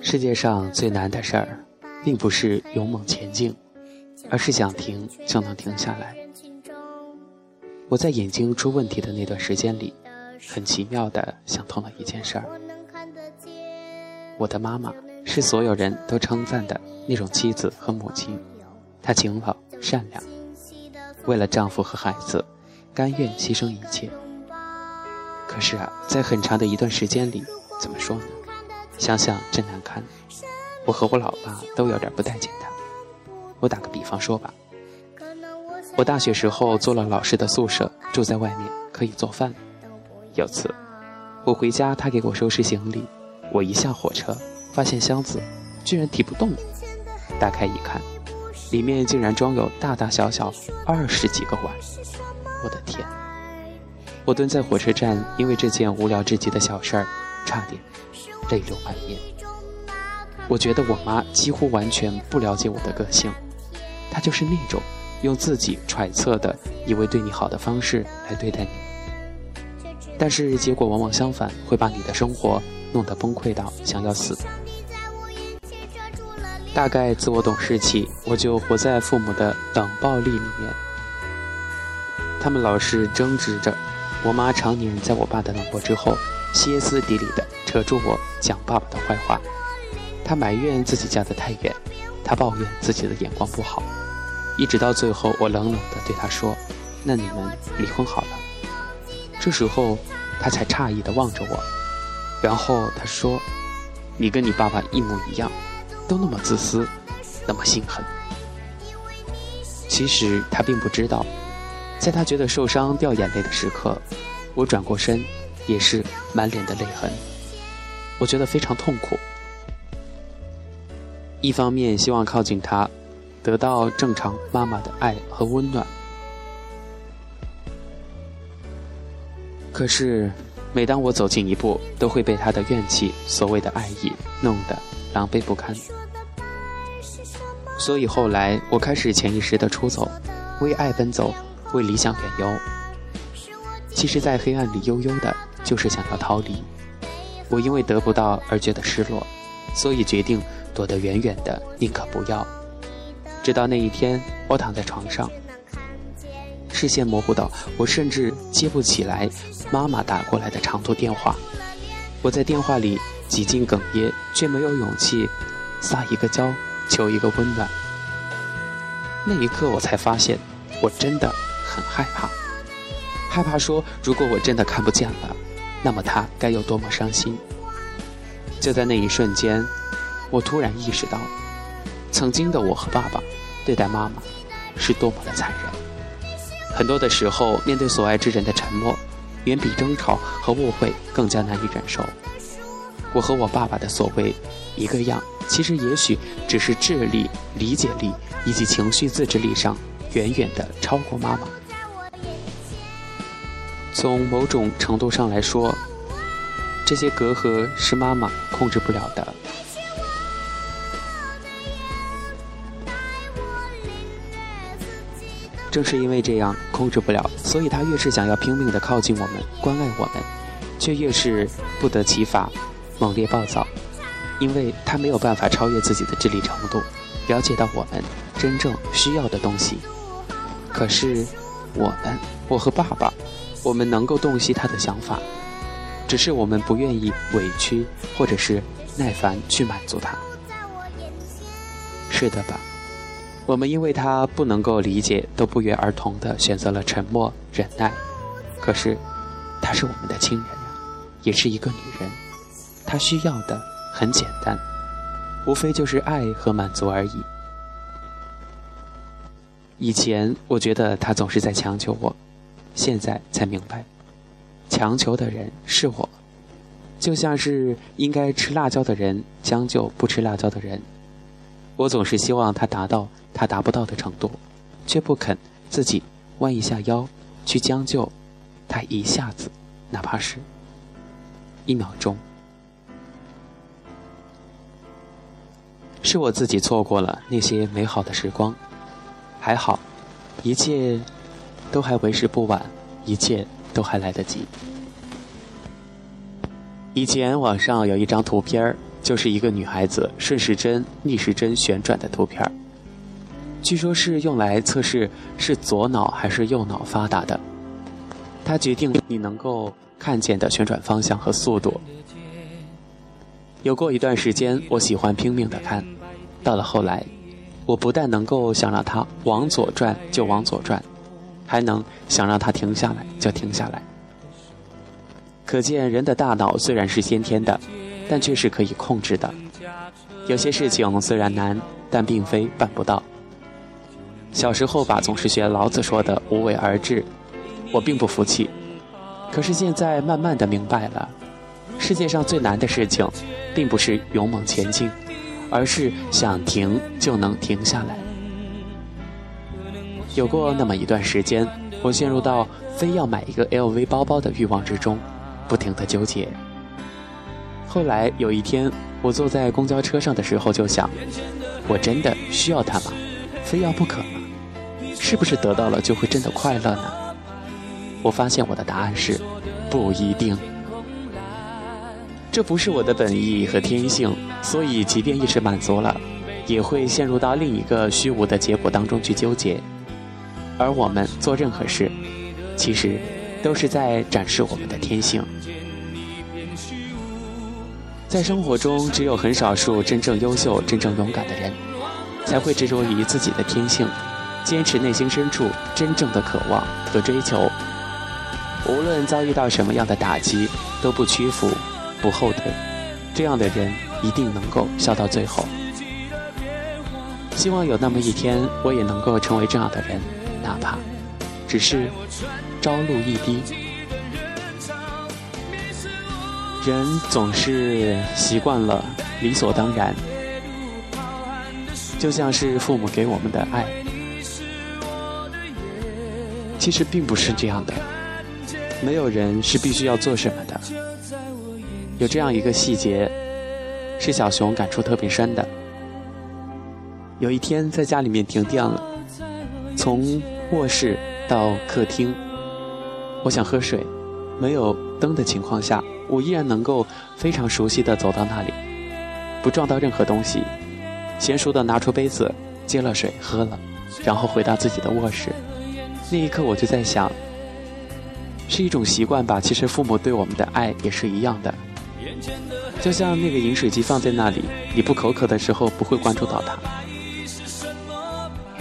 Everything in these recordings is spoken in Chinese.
世界上最难的事儿，并不是勇猛前进，而是想停就能停下来。我在眼睛出问题的那段时间里，很奇妙的想通了一件事儿：我的妈妈是所有人都称赞的那种妻子和母亲，她勤劳善良，为了丈夫和孩子，甘愿牺牲一切。可是啊，在很长的一段时间里，怎么说呢？想想真难堪。我和我老爸都有点不待见他。我打个比方说吧，我大学时候租了老师的宿舍，住在外面可以做饭。有次我回家，他给我收拾行李，我一下火车，发现箱子居然提不动。打开一看，里面竟然装有大大小小二十几个碗。我的天！我蹲在火车站，因为这件无聊至极的小事儿，差点泪流满面。我觉得我妈几乎完全不了解我的个性，她就是那种用自己揣测的、以为对你好的方式来对待你，但是结果往往相反，会把你的生活弄得崩溃到想要死。大概自我懂事起，我就活在父母的冷暴力里面，他们老是争执着。我妈常年在我爸的冷漠之后，歇斯底里地扯住我讲爸爸的坏话。她埋怨自己嫁得太远，她抱怨自己的眼光不好，一直到最后，我冷冷地对她说：“那你们离婚好了。”这时候，她才诧异地望着我，然后她说：“你跟你爸爸一模一样，都那么自私，那么心狠。”其实她并不知道。在他觉得受伤掉眼泪的时刻，我转过身，也是满脸的泪痕。我觉得非常痛苦。一方面希望靠近他，得到正常妈妈的爱和温暖，可是每当我走近一步，都会被他的怨气、所谓的爱意弄得狼狈不堪。所以后来我开始潜意识的出走，为爱奔走。为理想远游，其实，在黑暗里悠悠的，就是想要逃离。我因为得不到而觉得失落，所以决定躲得远远的，宁可不要。直到那一天，我躺在床上，视线模糊到我甚至接不起来妈妈打过来的长途电话。我在电话里几近哽咽，却没有勇气撒一个娇，求一个温暖。那一刻，我才发现，我真的。很害怕，害怕说，如果我真的看不见了，那么他该有多么伤心。就在那一瞬间，我突然意识到，曾经的我和爸爸对待妈妈是多么的残忍。很多的时候，面对所爱之人的沉默，远比争吵和误会更加难以忍受。我和我爸爸的所谓一个样，其实也许只是智力、理解力以及情绪自制力上远远的超过妈妈。从某种程度上来说，这些隔阂是妈妈控制不了的。正是因为这样控制不了，所以她越是想要拼命的靠近我们、关爱我们，却越是不得其法、猛烈暴躁，因为她没有办法超越自己的智力程度，了解到我们真正需要的东西。可是，我们，我和爸爸。我们能够洞悉他的想法，只是我们不愿意委屈，或者是耐烦去满足他。是的吧？我们因为他不能够理解，都不约而同的选择了沉默忍耐。可是，她是我们的亲人呀，也是一个女人，她需要的很简单，无非就是爱和满足而已。以前我觉得他总是在强求我。现在才明白，强求的人是我，就像是应该吃辣椒的人将就不吃辣椒的人。我总是希望他达到他达不到的程度，却不肯自己弯一下腰去将就他一下子，哪怕是一秒钟。是我自己错过了那些美好的时光，还好，一切。都还为时不晚，一切都还来得及。以前网上有一张图片就是一个女孩子顺时针、逆时针旋转的图片据说是用来测试是左脑还是右脑发达的。它决定你能够看见的旋转方向和速度。有过一段时间，我喜欢拼命的看，到了后来，我不但能够想让它往左转就往左转，还能想让它停下来就停下来。可见人的大脑虽然是先天的，但却是可以控制的。有些事情虽然难，但并非办不到。小时候吧，总是学老子说的“无为而治”，我并不服气。可是现在慢慢的明白了。世界上最难的事情，并不是勇猛前进，而是想停就能停下来。有过那么一段时间，我陷入到非要买一个 LV 包包的欲望之中，不停的纠结。后来有一天，我坐在公交车上的时候，就想：我真的需要它吗？非要不可吗？是不是得到了就会真的快乐呢？我发现我的答案是：不一定。这不是我的本意和天性，所以即便一时满足了，也会陷入到另一个虚无的结果当中去纠结。而我们做任何事，其实都是在展示我们的天性。在生活中，只有很少数真正优秀、真正勇敢的人，才会执着于自己的天性，坚持内心深处真正的渴望和追求。无论遭遇到什么样的打击，都不屈服。不后退，这样的人一定能够笑到最后。希望有那么一天，我也能够成为这样的人，哪怕只是朝露一滴。人总是习惯了理所当然，就像是父母给我们的爱，其实并不是这样的。没有人是必须要做什么的。有这样一个细节，是小熊感触特别深的。有一天在家里面停电了，从卧室到客厅，我想喝水，没有灯的情况下，我依然能够非常熟悉的走到那里，不撞到任何东西，娴熟的拿出杯子接了水喝了，然后回到自己的卧室。那一刻我就在想，是一种习惯吧。其实父母对我们的爱也是一样的。就像那个饮水机放在那里，你不口渴的时候不会关注到它；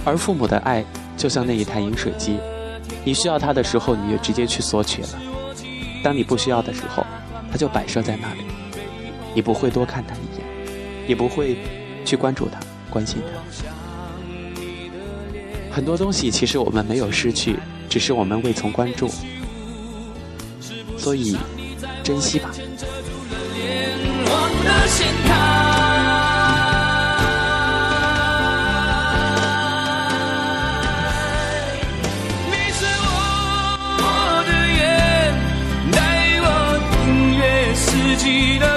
而父母的爱就像那一台饮水机，你需要它的时候你就直接去索取了；当你不需要的时候，它就摆设在那里，你不会多看它一眼，也不会去关注它、关心它。很多东西其实我们没有失去，只是我们未曾关注，所以珍惜吧。的心态。你是我的眼带我领略四季的